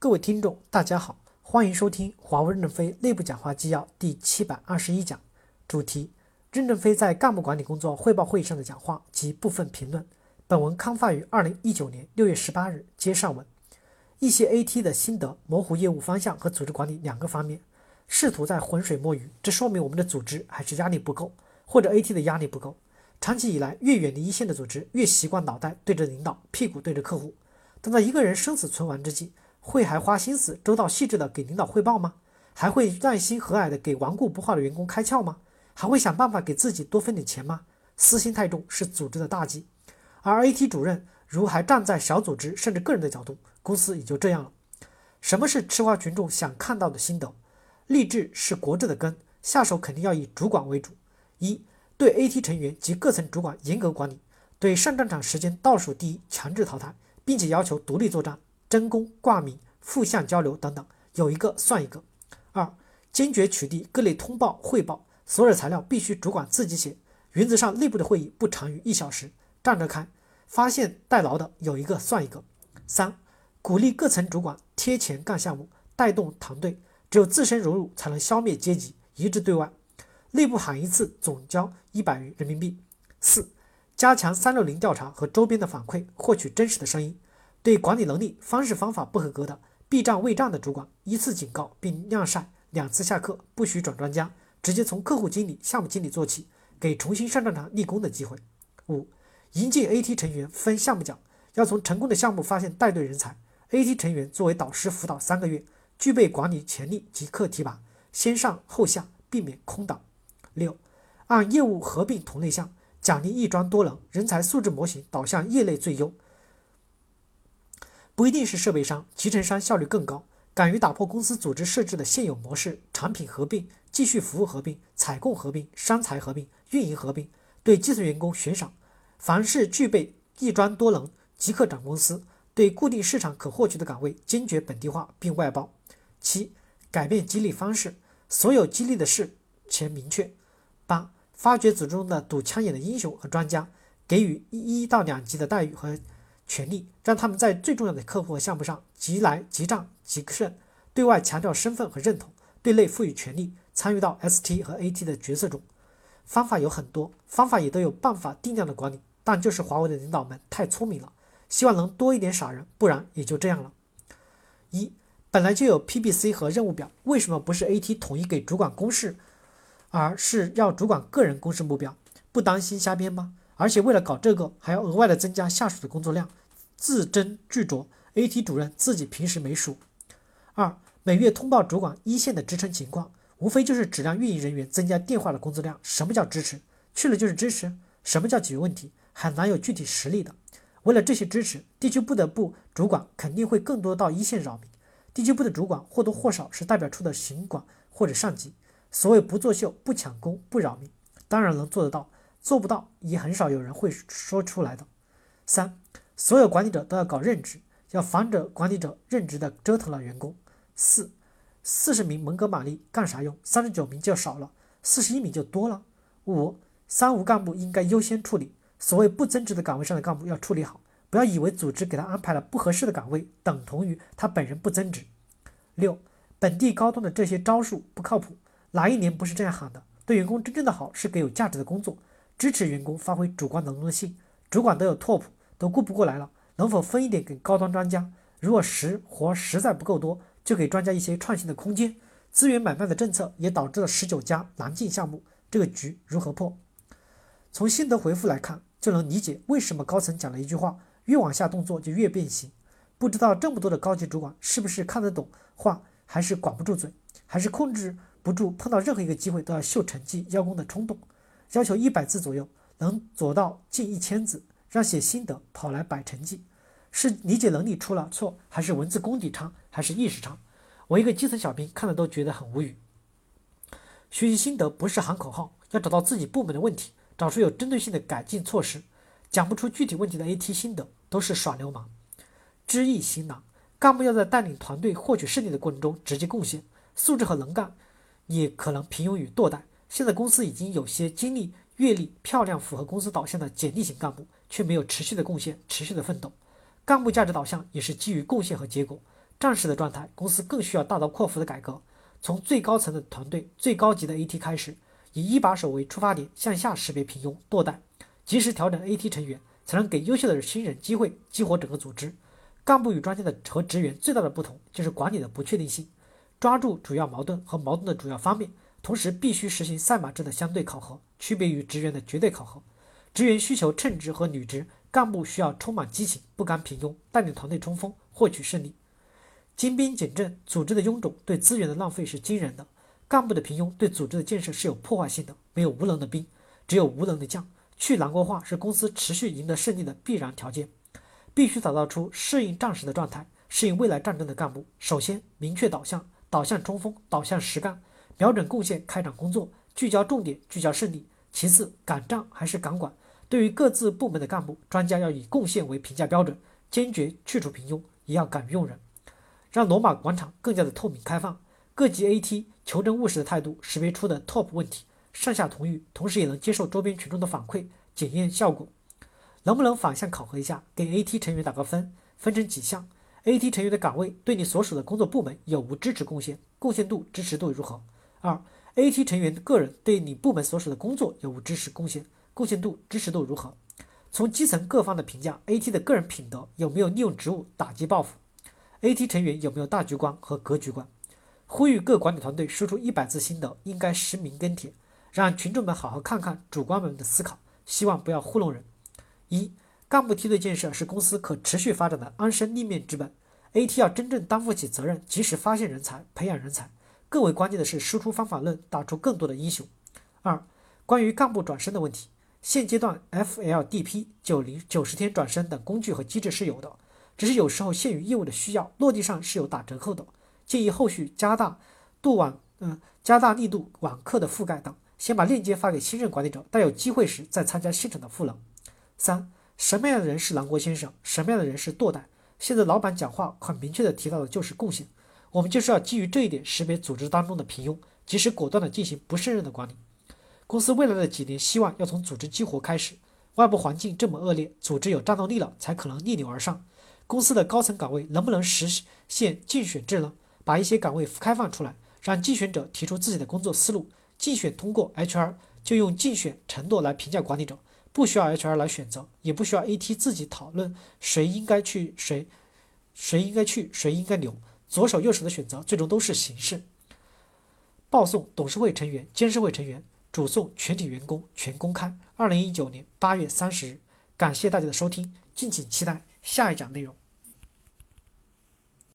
各位听众，大家好，欢迎收听华为任正非内部讲话纪要第七百二十一讲，主题：任正非在干部管理工作汇报会议上的讲话及部分评论。本文刊发于二零一九年六月十八日，接上文。一些 AT 的心得：模糊业务方向和组织管理两个方面，试图在浑水摸鱼，这说明我们的组织还是压力不够，或者 AT 的压力不够。长期以来，越远离一线的组织，越习惯脑袋对着领导，屁股对着客户。等到一个人生死存亡之际，会还花心思周到细致的给领导汇报吗？还会耐心和蔼的给顽固不化的员工开窍吗？还会想办法给自己多分点钱吗？私心太重是组织的大忌。而 AT 主任如还站在小组织甚至个人的角度，公司也就这样了。什么是吃瓜群众想看到的心得？励志是国志的根，下手肯定要以主管为主。一对 AT 成员及各层主管严格管理，对上战场时间倒数第一强制淘汰，并且要求独立作战、真功、挂名、负向交流等等，有一个算一个。二、坚决取缔各类通报汇报，所有材料必须主管自己写，原则上内部的会议不长于一小时，站着开。发现代劳的有一个算一个。三、鼓励各层主管贴钱干项目，带动团队，只有自身融入，才能消灭阶级，一致对外。内部喊一次总交一百元人民币。四、加强三六零调查和周边的反馈，获取真实的声音。对管理能力、方式方法不合格的、避障未战的主管，一次警告并晾晒，两次下课，不许转专家，直接从客户经理、项目经理做起，给重新上战场立功的机会。五、引进 AT 成员分项目奖，要从成功的项目发现带队人才，AT 成员作为导师辅导三个月，具备管理潜力即刻提拔，先上后下，避免空档。六，按业务合并同类项奖励一专多能，人才素质模型导向业内最优。不一定是设备商、集成商效率更高，敢于打破公司组织设置的现有模式，产品合并、继续服务合并、采购合并、商财合并、运营合并，对基层员工悬赏，凡是具备一专多能，即刻涨工资。对固定市场可获取的岗位，坚决本地化并外包。七，改变激励方式，所有激励的事前明确。八、发掘组织中的堵枪眼的英雄和专家，给予一到两级的待遇和权利，让他们在最重要的客户和项目上即来即战即胜。对外强调身份和认同，对内赋予权利，参与到 ST 和 AT 的角色中。方法有很多，方法也都有办法定量的管理，但就是华为的领导们太聪明了，希望能多一点傻人，不然也就这样了。一、本来就有 PBC 和任务表，为什么不是 AT 统一给主管公示？而是要主管个人公示目标，不担心瞎编吗？而且为了搞这个，还要额外的增加下属的工作量，字斟句酌。AT 主任自己平时没数。二、每月通报主管一线的支撑情况，无非就是质量运营人员增加电话的工作量。什么叫支持？去了就是支持。什么叫解决问题？很难有具体实力的。为了这些支持，地区部的部主管肯定会更多到一线扰民。地区部的主管或多或少是代表处的行管或者上级。所谓不作秀、不抢功、不扰民，当然能做得到，做不到也很少有人会说出来的。三，所有管理者都要搞任职，要防止管理者任职的折腾了员工。四，四十名蒙哥马利干啥用？三十九名就少了，四十一名就多了。五，三无干部应该优先处理，所谓不增值的岗位上的干部要处理好，不要以为组织给他安排了不合适的岗位，等同于他本人不增值。六，本地高端的这些招数不靠谱。哪一年不是这样喊的？对员工真正的好是给有价值的工作，支持员工发挥主观能动性。主管都有拓扑，都顾不过来了，能否分一点给高端专家？如果实活实在不够多，就给专家一些创新的空间。资源买卖的政策也导致了十九家难进项目，这个局如何破？从心得回复来看，就能理解为什么高层讲了一句话：越往下动作就越变形。不知道这么多的高级主管是不是看得懂话，还是管不住嘴，还是控制？不住碰到任何一个机会都要秀成绩邀功的冲动，要求一百字左右，能做到近一千字，让写心得跑来摆成绩，是理解能力出了错，还是文字功底差，还是意识差？我一个基层小兵看了都觉得很无语。学习心得不是喊口号，要找到自己部门的问题，找出有针对性的改进措施。讲不出具体问题的 AT 心得都是耍流氓。知易行难，干部要在带领团队获取胜利的过程中直接贡献，素质和能干。也可能平庸与堕怠。现在公司已经有些经历、阅历漂亮、符合公司导向的简历型干部，却没有持续的贡献、持续的奋斗。干部价值导向也是基于贡献和结果，战时的状态，公司更需要大刀阔斧的改革，从最高层的团队、最高级的 AT 开始，以一把手为出发点，向下识别平庸堕代，及时调整 AT 成员，才能给优秀的新人机会，激活整个组织。干部与专家的和职员最大的不同就是管理的不确定性，抓住主要矛盾和矛盾的主要方面，同时必须实行赛马制的相对考核，区别于职员的绝对考核。职员需求称职和履职，干部需要充满激情，不甘平庸，带领团队冲锋，获取胜利。精兵简政，组织的臃肿对资源的浪费是惊人的；干部的平庸对组织的建设是有破坏性的。没有无能的兵，只有无能的将。去南国化是公司持续赢得胜利的必然条件。必须打造出适应战时的状态，适应未来战争的干部。首先，明确导向，导向冲锋，导向实干，瞄准贡献开展工作，聚焦重点，聚焦胜利。其次，敢战还是敢管？对于各自部门的干部，专家要以贡献为评价标准，坚决去除平庸，也要敢于用人，让罗马广场更加的透明开放。各级 AT 求真务实的态度，识别出的 TOP 问题，上下同欲，同时也能接受周边群众的反馈，检验效果。能不能反向考核一下，给 AT 成员打个分，分成几项？AT 成员的岗位对你所属的工作部门有无支持贡献，贡献度、支持度如何？二，AT 成员个人对你部门所属的工作有无支持贡献，贡献度、支持度如何？从基层各方的评价，AT 的个人品德有没有利用职务打击报复？AT 成员有没有大局观和格局观？呼吁各管理团队输出一百字心得，应该实名跟帖，让群众们好好看看主观们的思考，希望不要糊弄人。一干部梯队建设是公司可持续发展的安身立命之本。AT 要真正担负起责任，及时发现人才、培养人才，更为关键的是输出方法论，打出更多的英雄。二、关于干部转身的问题，现阶段 FLDP、九零九十天转身等工具和机制是有的，只是有时候限于业务的需要，落地上是有打折扣的。建议后续加大度网，嗯，加大力度网课的覆盖等，先把链接发给新任管理者，待有机会时再参加现场的赋能。三，什么样的人是南国先生？什么样的人是堕代？现在老板讲话很明确的提到的就是贡献，我们就是要基于这一点识别组织当中的平庸，及时果断的进行不胜任的管理。公司未来的几年希望要从组织激活开始，外部环境这么恶劣，组织有战斗力了才可能逆流而上。公司的高层岗位能不能实现竞选制呢？把一些岗位开放出来，让竞选者提出自己的工作思路，竞选通过，HR 就用竞选承诺来评价管理者。不需要 HR 来选择，也不需要 AT 自己讨论谁应该去谁，谁应该去谁应该留，左手右手的选择最终都是形式。报送董事会成员、监事会成员，主送全体员工，全公开。二零一九年八月三十日，感谢大家的收听，敬请期待下一讲内容。